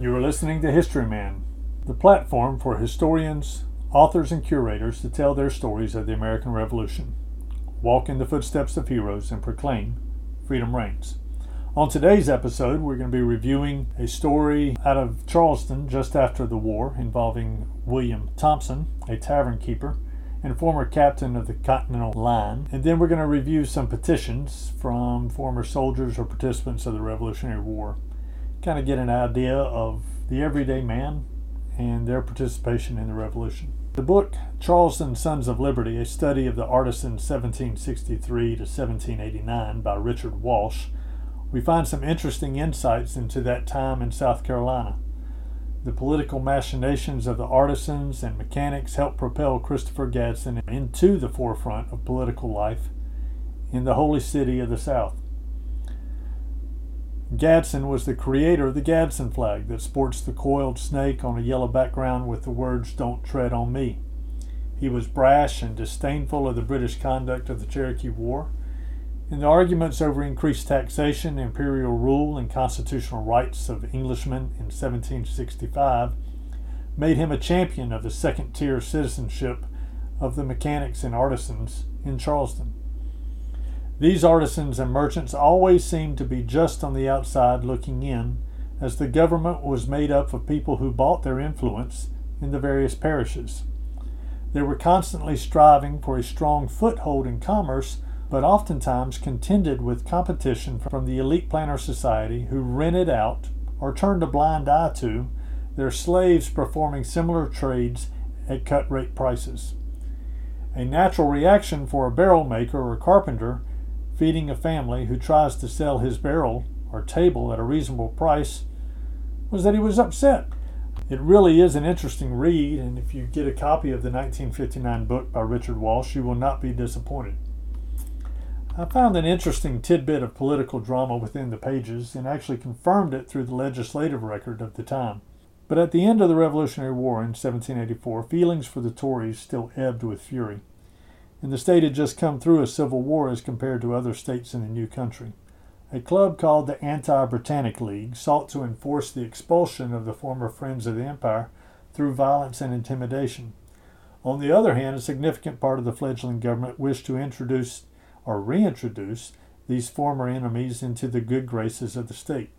You are listening to History Man, the platform for historians, authors, and curators to tell their stories of the American Revolution, walk in the footsteps of heroes, and proclaim freedom reigns. On today's episode, we're going to be reviewing a story out of Charleston just after the war involving William Thompson, a tavern keeper and former captain of the Continental Line. And then we're going to review some petitions from former soldiers or participants of the Revolutionary War kind of get an idea of the everyday man and their participation in the revolution. The book Charleston Sons of Liberty, a study of the artisan 1763 to 1789 by Richard Walsh, we find some interesting insights into that time in South Carolina. The political machinations of the artisans and mechanics helped propel Christopher Gadsden into the forefront of political life in the holy city of the South. Gadsden was the creator of the Gadsden flag that sports the coiled snake on a yellow background with the words, Don't Tread on Me. He was brash and disdainful of the British conduct of the Cherokee War. In the arguments over increased taxation, imperial rule, and constitutional rights of Englishmen in 1765, made him a champion of the second tier citizenship of the mechanics and artisans in Charleston. These artisans and merchants always seemed to be just on the outside looking in, as the government was made up of people who bought their influence in the various parishes. They were constantly striving for a strong foothold in commerce, but oftentimes contended with competition from the elite planter society who rented out, or turned a blind eye to, their slaves performing similar trades at cut rate prices. A natural reaction for a barrel maker or carpenter feeding a family who tries to sell his barrel or table at a reasonable price was that he was upset. It really is an interesting read, and if you get a copy of the 1959 book by Richard Walsh, you will not be disappointed. I found an interesting tidbit of political drama within the pages and actually confirmed it through the legislative record of the time. But at the end of the Revolutionary War in 1784, feelings for the Tories still ebbed with fury and the state had just come through a civil war as compared to other states in the new country. A club called the Anti Britannic League sought to enforce the expulsion of the former friends of the empire through violence and intimidation. On the other hand, a significant part of the fledgling government wished to introduce or reintroduce these former enemies into the good graces of the state.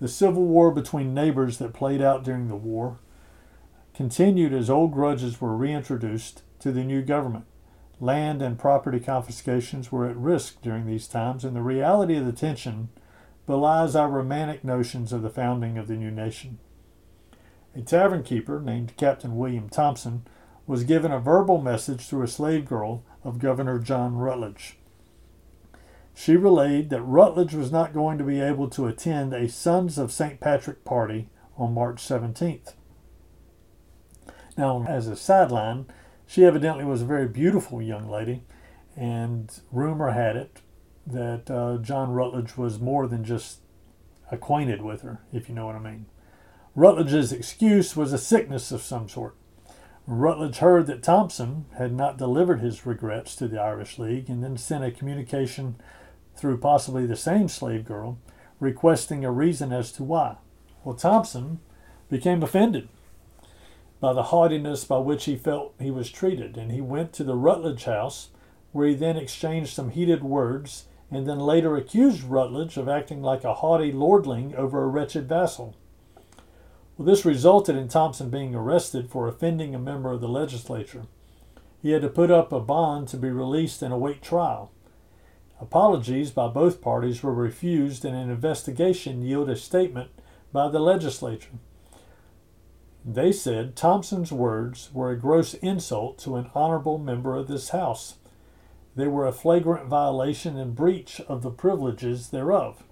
The civil war between neighbors that played out during the war continued as old grudges were reintroduced to the new government. Land and property confiscations were at risk during these times, and the reality of the tension belies our romantic notions of the founding of the new nation. A tavern keeper named Captain William Thompson was given a verbal message through a slave girl of Governor John Rutledge. She relayed that Rutledge was not going to be able to attend a Sons of St. Patrick party on March 17th. Now, as a sideline, she evidently was a very beautiful young lady, and rumor had it that uh, John Rutledge was more than just acquainted with her, if you know what I mean. Rutledge's excuse was a sickness of some sort. Rutledge heard that Thompson had not delivered his regrets to the Irish League and then sent a communication through possibly the same slave girl requesting a reason as to why. Well, Thompson became offended by the haughtiness by which he felt he was treated, and he went to the Rutledge house, where he then exchanged some heated words, and then later accused Rutledge of acting like a haughty lordling over a wretched vassal. Well, this resulted in Thompson being arrested for offending a member of the legislature. He had to put up a bond to be released and await trial. Apologies by both parties were refused, and an investigation yielded a statement by the legislature. They said Thompson's words were a gross insult to an honorable member of this House. They were a flagrant violation and breach of the privileges thereof.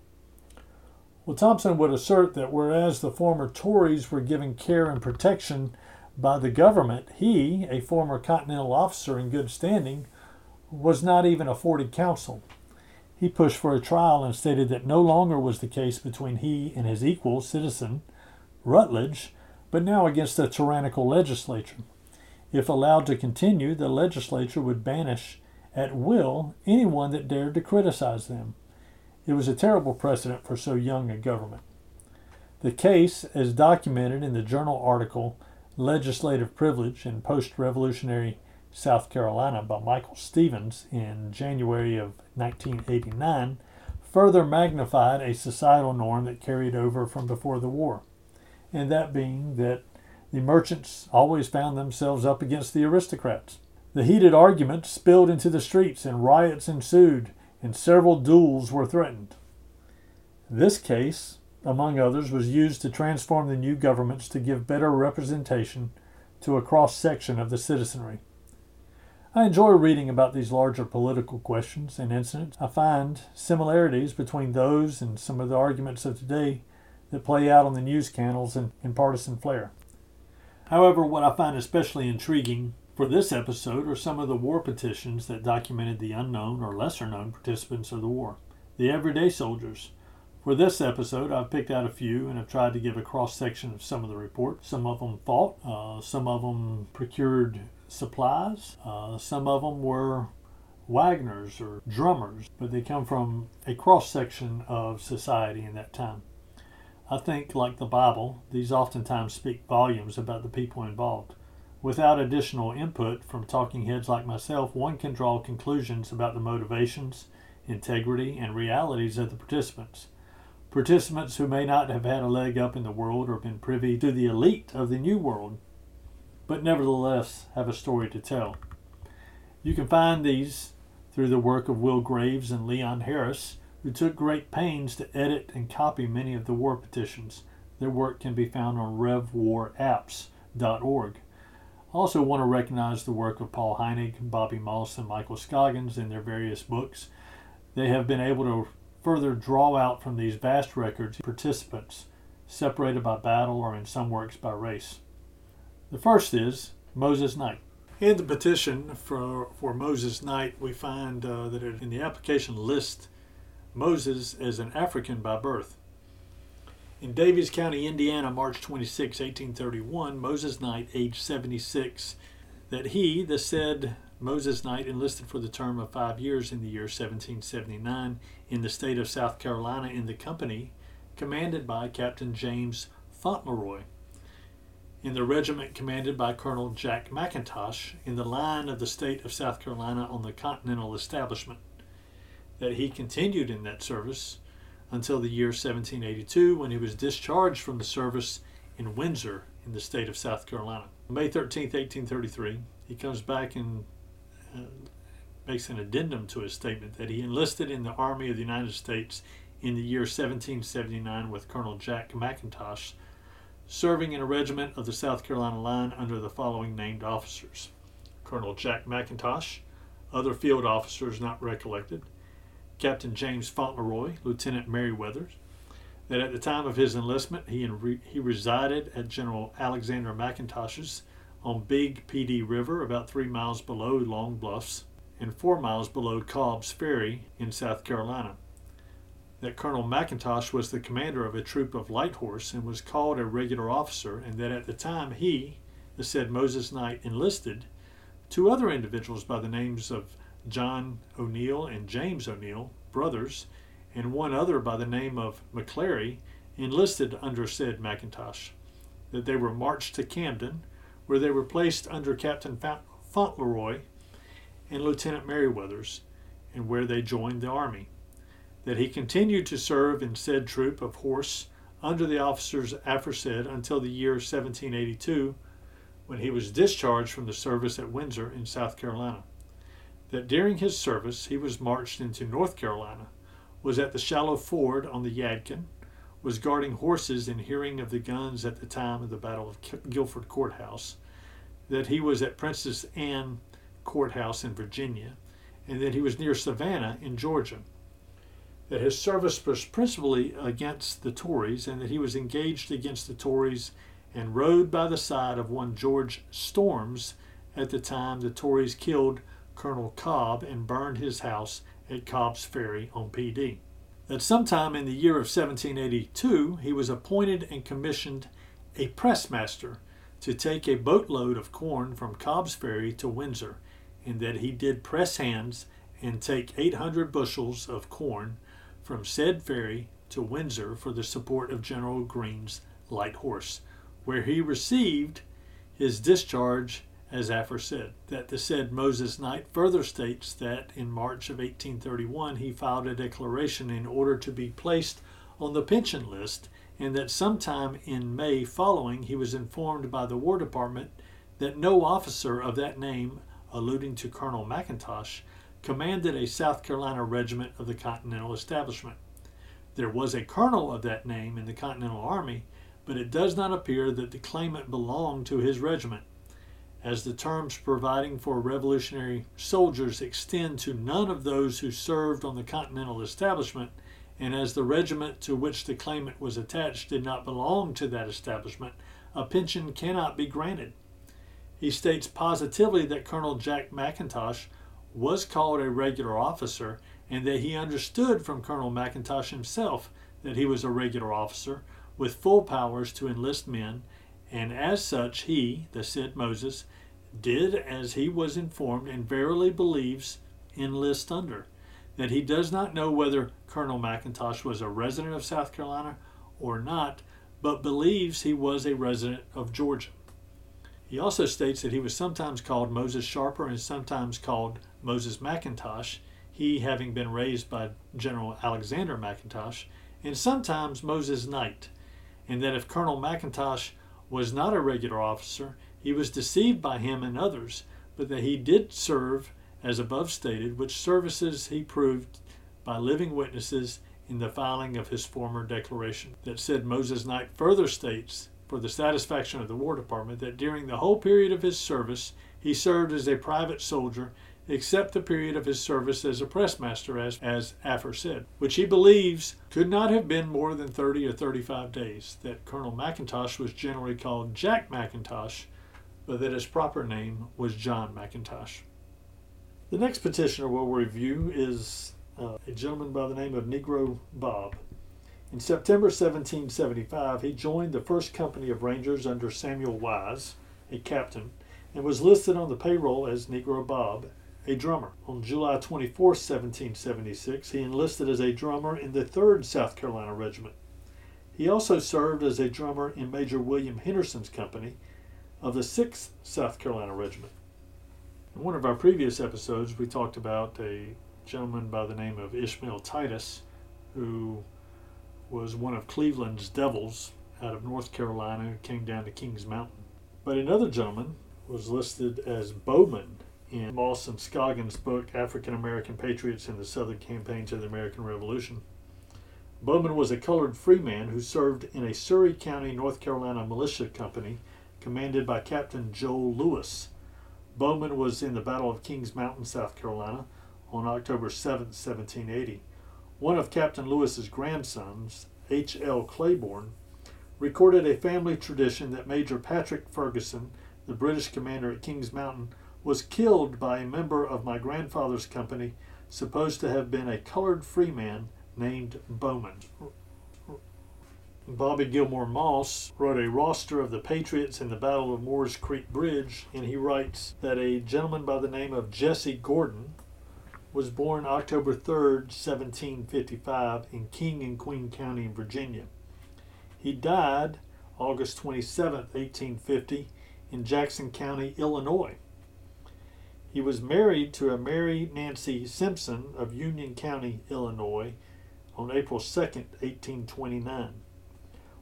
Well, Thompson would assert that whereas the former Tories were given care and protection by the government, he, a former Continental officer in good standing, was not even afforded counsel. He pushed for a trial and stated that no longer was the case between he and his equal citizen, Rutledge, but now against a tyrannical legislature. If allowed to continue, the legislature would banish at will anyone that dared to criticize them. It was a terrible precedent for so young a government. The case, as documented in the journal article Legislative Privilege in Post Revolutionary South Carolina by Michael Stevens in January of 1989, further magnified a societal norm that carried over from before the war, and that being that the merchants always found themselves up against the aristocrats. The heated argument spilled into the streets, and riots ensued, and several duels were threatened. This case, among others, was used to transform the new governments to give better representation to a cross section of the citizenry. I enjoy reading about these larger political questions and incidents. I find similarities between those and some of the arguments of today that play out on the news channels in, in partisan flair. However, what I find especially intriguing for this episode are some of the war petitions that documented the unknown or lesser known participants of the war, the everyday soldiers for this episode, I've picked out a few and have tried to give a cross section of some of the reports. Some of them fought, uh, some of them procured supplies, uh, some of them were Wagners or drummers, but they come from a cross section of society in that time. I think, like the Bible, these oftentimes speak volumes about the people involved. Without additional input from talking heads like myself, one can draw conclusions about the motivations, integrity, and realities of the participants. Participants who may not have had a leg up in the world or been privy to the elite of the New World, but nevertheless have a story to tell. You can find these through the work of Will Graves and Leon Harris, who took great pains to edit and copy many of the war petitions. Their work can be found on RevWarApps.org. I also want to recognize the work of Paul Heinegg, Bobby Moss, and Michael Scoggins in their various books. They have been able to further draw out from these vast records participants separated by battle or in some works by race. The first is Moses Knight. In the petition for, for Moses Knight, we find uh, that in the application list Moses is an African by birth. In Daviess County, Indiana, March 26, 1831, Moses Knight, age 76, that he, the said Moses Knight enlisted for the term of five years in the year 1779 in the state of South Carolina in the company commanded by Captain James Fauntleroy, in the regiment commanded by Colonel Jack McIntosh in the line of the state of South Carolina on the Continental Establishment, that he continued in that service until the year 1782 when he was discharged from the service in Windsor in the state of South Carolina. May 13, 1833, he comes back and uh, makes an addendum to his statement that he enlisted in the Army of the United States in the year 1779 with Colonel Jack McIntosh, serving in a regiment of the South Carolina line under the following named officers. Colonel Jack McIntosh, other field officers not recollected, Captain James Fauntleroy, Lieutenant Merriweather, that at the time of his enlistment he, re- he resided at General Alexander McIntosh's on Big Pee Dee River, about three miles below Long Bluffs and four miles below Cobb's Ferry in South Carolina. That Colonel McIntosh was the commander of a troop of light horse and was called a regular officer, and that at the time he, the said Moses Knight, enlisted two other individuals by the names of John O'Neill and James O'Neill, brothers, and one other by the name of McClary, enlisted under said McIntosh. That they were marched to Camden, where they were placed under Captain Fauntleroy and Lieutenant Merriweathers, and where they joined the army. That he continued to serve in said troop of horse under the officers aforesaid until the year 1782, when he was discharged from the service at Windsor in South Carolina. That during his service he was marched into North Carolina, was at the shallow ford on the Yadkin, was guarding horses in hearing of the guns at the time of the Battle of Guilford Courthouse, that he was at Princess Anne Courthouse in Virginia, and that he was near Savannah in Georgia. That his service was principally against the Tories, and that he was engaged against the Tories and rode by the side of one George Storms. At the time the Tories killed Colonel Cobb and burned his house at Cobb's Ferry on Pee Dee that sometime in the year of 1782 he was appointed and commissioned a pressmaster to take a boatload of corn from Cobb's Ferry to Windsor, and that he did press hands and take 800 bushels of corn from said ferry to Windsor for the support of General Greene's light horse, where he received his discharge as aforesaid. That the said Moses Knight further states that in March of 1831 he filed a declaration in order to be placed on the pension list, and that sometime in May following he was informed by the War Department that no officer of that name, alluding to Colonel McIntosh, commanded a South Carolina regiment of the Continental establishment. There was a colonel of that name in the Continental Army, but it does not appear that the claimant belonged to his regiment as the terms providing for revolutionary soldiers extend to none of those who served on the Continental establishment, and as the regiment to which the claimant was attached did not belong to that establishment, a pension cannot be granted. He states positively that Colonel Jack McIntosh was called a regular officer and that he understood from Colonel McIntosh himself that he was a regular officer with full powers to enlist men and as such, he, the said Moses, did as he was informed and verily believes enlist under. That he does not know whether Colonel McIntosh was a resident of South Carolina or not, but believes he was a resident of Georgia. He also states that he was sometimes called Moses Sharper and sometimes called Moses McIntosh, he having been raised by General Alexander McIntosh, and sometimes Moses Knight, and that if Colonel McIntosh was not a regular officer, he was deceived by him and others, but that he did serve as above stated, which services he proved by living witnesses in the filing of his former declaration. That said, Moses Knight further states, for the satisfaction of the War Department, that during the whole period of his service he served as a private soldier except the period of his service as a pressmaster, as, as aforesaid, which he believes could not have been more than 30 or 35 days. That Colonel McIntosh was generally called Jack McIntosh, but that his proper name was John McIntosh. The next petitioner we'll review is uh, a gentleman by the name of Negro Bob. In September 1775, he joined the first company of Rangers under Samuel Wise, a captain, and was listed on the payroll as Negro Bob a drummer. On July 24, 1776, he enlisted as a drummer in the 3rd South Carolina Regiment. He also served as a drummer in Major William Henderson's company of the 6th South Carolina Regiment. In one of our previous episodes, we talked about a gentleman by the name of Ishmael Titus, who was one of Cleveland's devils out of North Carolina who came down to Kings Mountain. But another gentleman was listed as Bowman in and Scoggins' book, African American Patriots in the Southern Campaigns of the American Revolution. Bowman was a colored freeman who served in a Surry County, North Carolina militia company commanded by Captain Joel Lewis. Bowman was in the Battle of Kings Mountain, South Carolina on October 7, 1780. One of Captain Lewis's grandsons, H. L. Claiborne, recorded a family tradition that Major Patrick Ferguson, the British commander at Kings Mountain, was killed by a member of my grandfather's company, supposed to have been a colored freeman named Bowman. Bobby Gilmore Moss wrote a roster of the Patriots in the Battle of Moores Creek Bridge, and he writes that a gentleman by the name of Jesse Gordon was born October 3, 1755, in King and Queen County in Virginia. He died August 27, 1850, in Jackson County, Illinois. He was married to a Mary Nancy Simpson of Union County, Illinois, on April 2, 1829.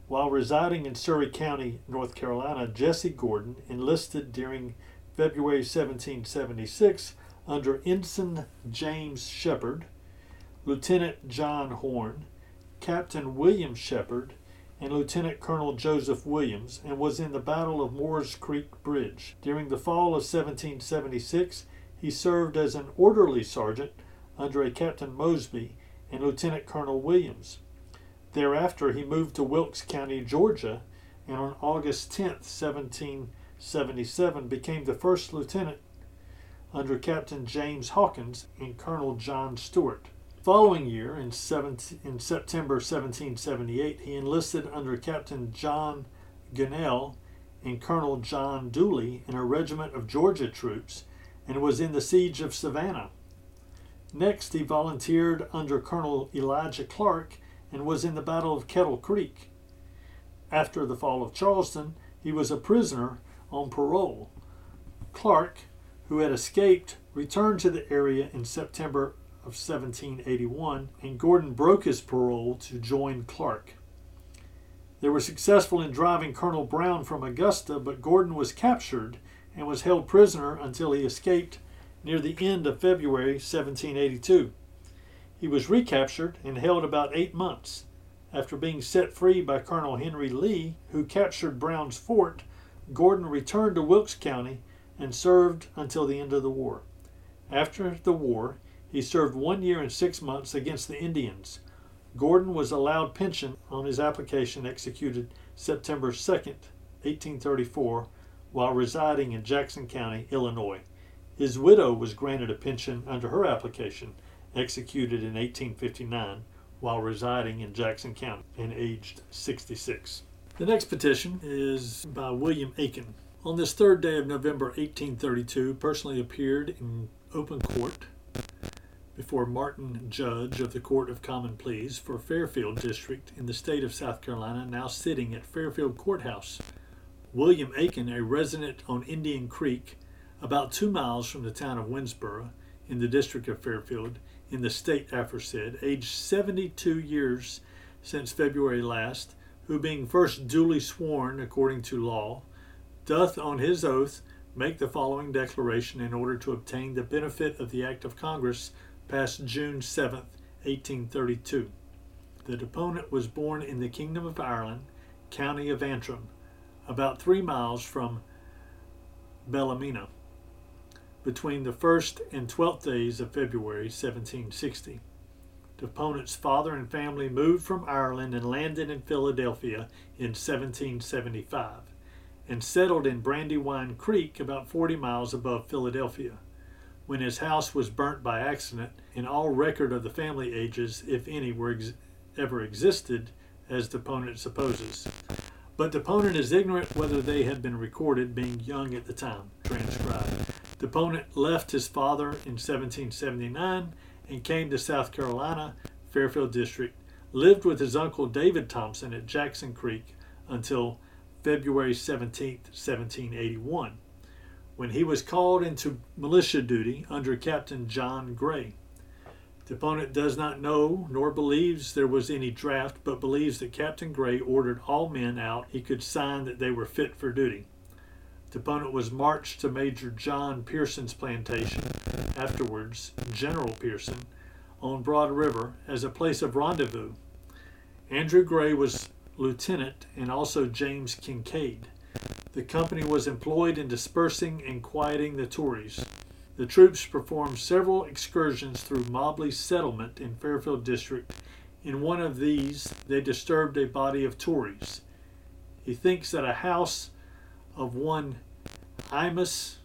While residing in Surry County, North Carolina, Jesse Gordon enlisted during February 1776 under Ensign James Shepard, Lieutenant John Horn, Captain William Shepard, and Lieutenant Colonel Joseph Williams and was in the Battle of Moores Creek Bridge. During the fall of 1776, he served as an orderly sergeant under a Captain Mosby and Lieutenant Colonel Williams. Thereafter, he moved to Wilkes County, Georgia, and on August 10, 1777, became the first lieutenant under Captain James Hawkins and Colonel John Stewart following year, in, 17, in September 1778, he enlisted under Captain John Gunnell and Colonel John Dooley in a regiment of Georgia troops and was in the siege of Savannah. Next, he volunteered under Colonel Elijah Clark and was in the Battle of Kettle Creek. After the fall of Charleston, he was a prisoner on parole. Clark, who had escaped, returned to the area in September of 1781, and Gordon broke his parole to join Clark. They were successful in driving Colonel Brown from Augusta, but Gordon was captured and was held prisoner until he escaped near the end of February 1782. He was recaptured and held about eight months. After being set free by Colonel Henry Lee, who captured Brown's fort, Gordon returned to Wilkes County and served until the end of the war. After the war, he served one year and six months against the Indians. Gordon was allowed pension on his application executed September 2, 1834, while residing in Jackson County, Illinois. His widow was granted a pension under her application executed in 1859 while residing in Jackson County and aged 66. The next petition is by William Aiken. On this third day of November 1832, personally appeared in open court before Martin Judge of the Court of Common Pleas for Fairfield District in the state of South Carolina, now sitting at Fairfield Courthouse. William Aiken, a resident on Indian Creek, about two miles from the town of Winnsboro, in the district of Fairfield, in the state aforesaid, aged 72 years since February last, who being first duly sworn according to law, doth on his oath make the following declaration in order to obtain the benefit of the act of Congress passed June 7, 1832. The deponent was born in the Kingdom of Ireland, county of Antrim, about three miles from Ballymena, between the 1st and 12th days of February 1760. Deponent's father and family moved from Ireland and landed in Philadelphia in 1775 and settled in Brandywine Creek about 40 miles above Philadelphia when his house was burnt by accident, and all record of the family ages, if any, were ex- ever existed, as deponent supposes. But deponent is ignorant whether they had been recorded, being young at the time. Transcribed. Deponent left his father in 1779 and came to South Carolina, Fairfield District, lived with his uncle David Thompson at Jackson Creek until February 17, 1781 when he was called into militia duty under Captain John Gray. The opponent does not know nor believes there was any draft, but believes that Captain Gray ordered all men out he could sign that they were fit for duty. The opponent was marched to Major John Pearson's plantation, afterwards General Pearson, on Broad River as a place of rendezvous. Andrew Gray was lieutenant and also James Kincaid. The company was employed in dispersing and quieting the Tories. The troops performed several excursions through Mobley's settlement in Fairfield District. In one of these, they disturbed a body of Tories. He thinks that a house of one Imes,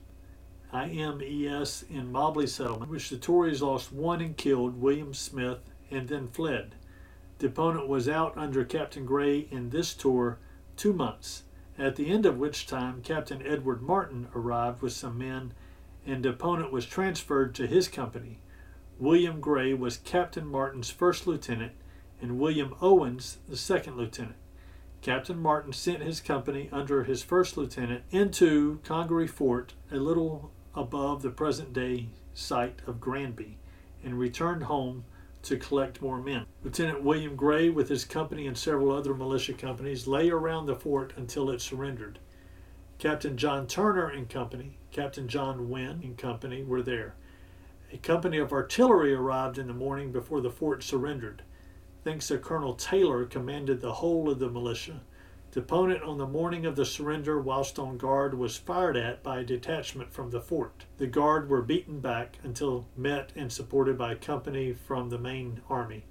I M E S, in Mobley settlement, which the Tories lost one and killed William Smith and then fled. The opponent was out under Captain Gray in this tour two months at the end of which time Captain Edward Martin arrived with some men, and opponent was transferred to his company. William Gray was Captain Martin's first lieutenant, and William Owens the second lieutenant. Captain Martin sent his company under his first lieutenant into Congaree Fort, a little above the present day site of Granby, and returned home to collect more men. Lieutenant William Gray, with his company and several other militia companies, lay around the fort until it surrendered. Captain John Turner and company, Captain John Wynn and company were there. A company of artillery arrived in the morning before the fort surrendered. Thanks to Colonel Taylor, commanded the whole of the militia. The opponent on the morning of the surrender, whilst on guard, was fired at by a detachment from the fort. The guard were beaten back until met and supported by a company from the main army.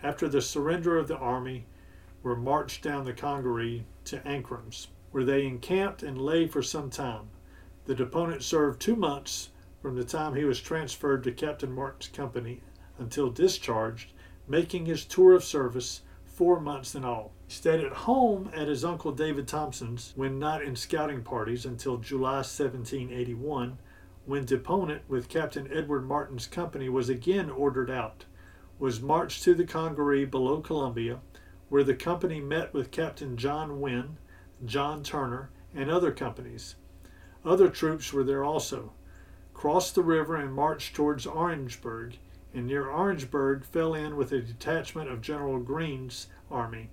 After the surrender of the army, were marched down the Congaree to Ancrums, where they encamped and lay for some time. The deponent served two months from the time he was transferred to Captain Martin's company until discharged, making his tour of service four months in all. Stayed at home at his uncle David Thompson's when not in scouting parties until July 1781, when Deponent, with Captain Edward Martin's company, was again ordered out, was marched to the Congaree below Columbia, where the company met with Captain John Wynn, John Turner, and other companies. Other troops were there also. Crossed the river and marched towards Orangeburg, and near Orangeburg fell in with a detachment of General Greene's army.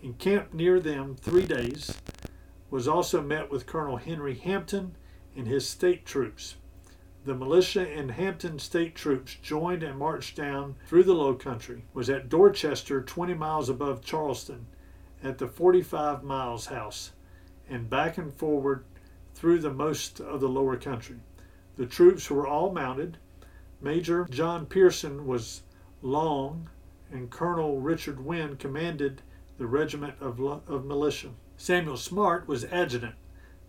Encamped near them three days, was also met with Colonel Henry Hampton and his state troops. The militia and Hampton state troops joined and marched down through the low country, was at Dorchester, 20 miles above Charleston, at the 45 miles house, and back and forward through the most of the lower country. The troops were all mounted. Major John Pearson was long, and Colonel Richard Wynn commanded the regiment of, of militia. Samuel Smart was adjutant.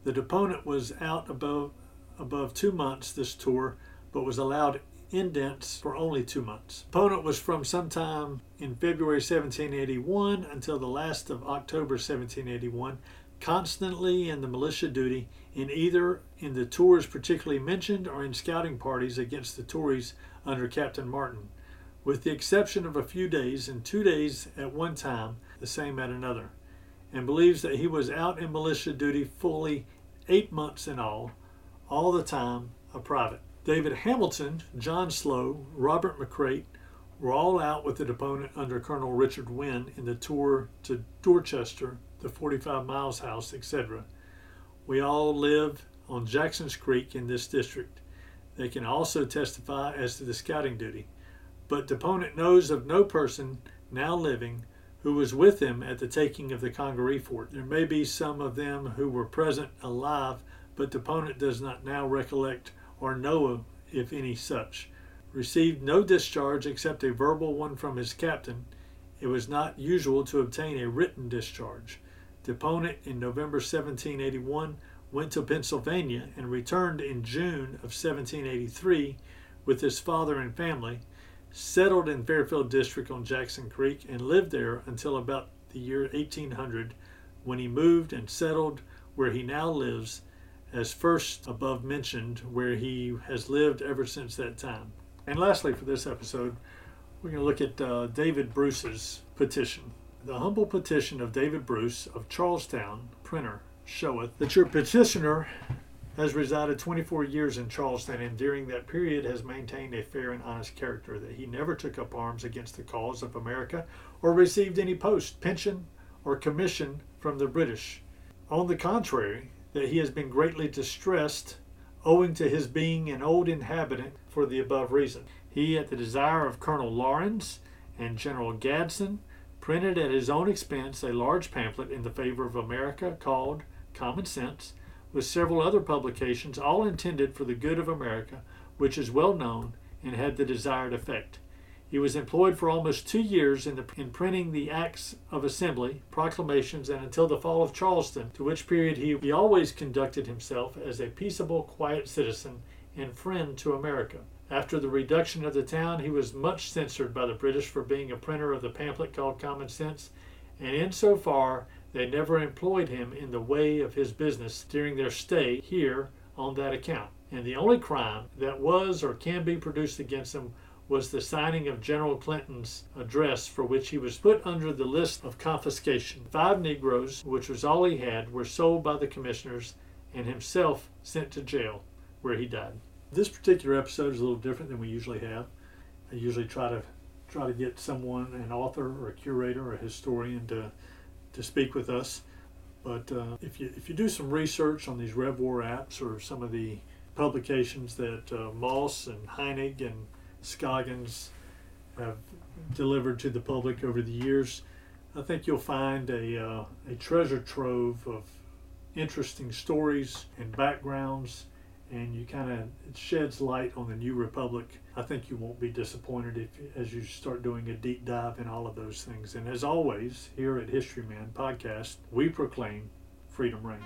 The deponent was out above above two months this tour, but was allowed indents for only two months. Deponent was from sometime in February 1781 until the last of October 1781, constantly in the militia duty in either in the tours particularly mentioned or in scouting parties against the Tories under Captain Martin, with the exception of a few days and two days at one time, the same at another, and believes that he was out in militia duty fully eight months in all, all the time a private. David Hamilton, John Slow, Robert McCreight were all out with the deponent under Colonel Richard Wynn in the tour to Dorchester, the 45 miles house, etc. We all live on Jackson's Creek in this district. They can also testify as to the scouting duty. But deponent knows of no person now living who was with him at the taking of the Congaree fort. There may be some of them who were present alive, but deponent does not now recollect or know of if any such. Received no discharge except a verbal one from his captain. It was not usual to obtain a written discharge. Deponent in November 1781 went to Pennsylvania and returned in June of 1783 with his father and family, settled in Fairfield District on Jackson Creek, and lived there until about the year 1800 when he moved and settled where he now lives as first above mentioned, where he has lived ever since that time. And lastly, for this episode, we're going to look at uh, David Bruce's petition. The humble petition of David Bruce of Charlestown, printer, showeth that your petitioner has resided 24 years in Charleston and during that period has maintained a fair and honest character, that he never took up arms against the cause of America or received any post, pension, or commission from the British. On the contrary, that he has been greatly distressed owing to his being an old inhabitant for the above reason. He, at the desire of Colonel Lawrence and General Gadsden, printed at his own expense a large pamphlet in the favor of America called Common Sense, with several other publications, all intended for the good of America, which is well known and had the desired effect. He was employed for almost two years in, the, in, printing the Acts of Assembly, proclamations, and until the fall of Charleston, to which period he, he always conducted himself as a peaceable, quiet citizen and friend to America. After the reduction of the town, he was much censured by the British for being a printer of the pamphlet called Common Sense, and in so far they never employed him in the way of his business during their stay here on that account. And the only crime that was or can be produced against him was the signing of General Clinton's address, for which he was put under the list of confiscation. Five Negroes, which was all he had, were sold by the commissioners and himself sent to jail, where he died. This particular episode is a little different than we usually have. I usually try to try to get someone, an author or a curator or a historian, to to speak with us. But uh, if you if you do some research on these RevWar apps or some of the publications that uh, Moss and Heinegg and Scoggins have delivered to the public over the years, I think you'll find a, uh, a treasure trove of interesting stories and backgrounds, and you kind of it sheds light on the New Republic. I think you won't be disappointed if as you start doing a deep dive in all of those things. And as always, here at History Man Podcast, we proclaim freedom reigns.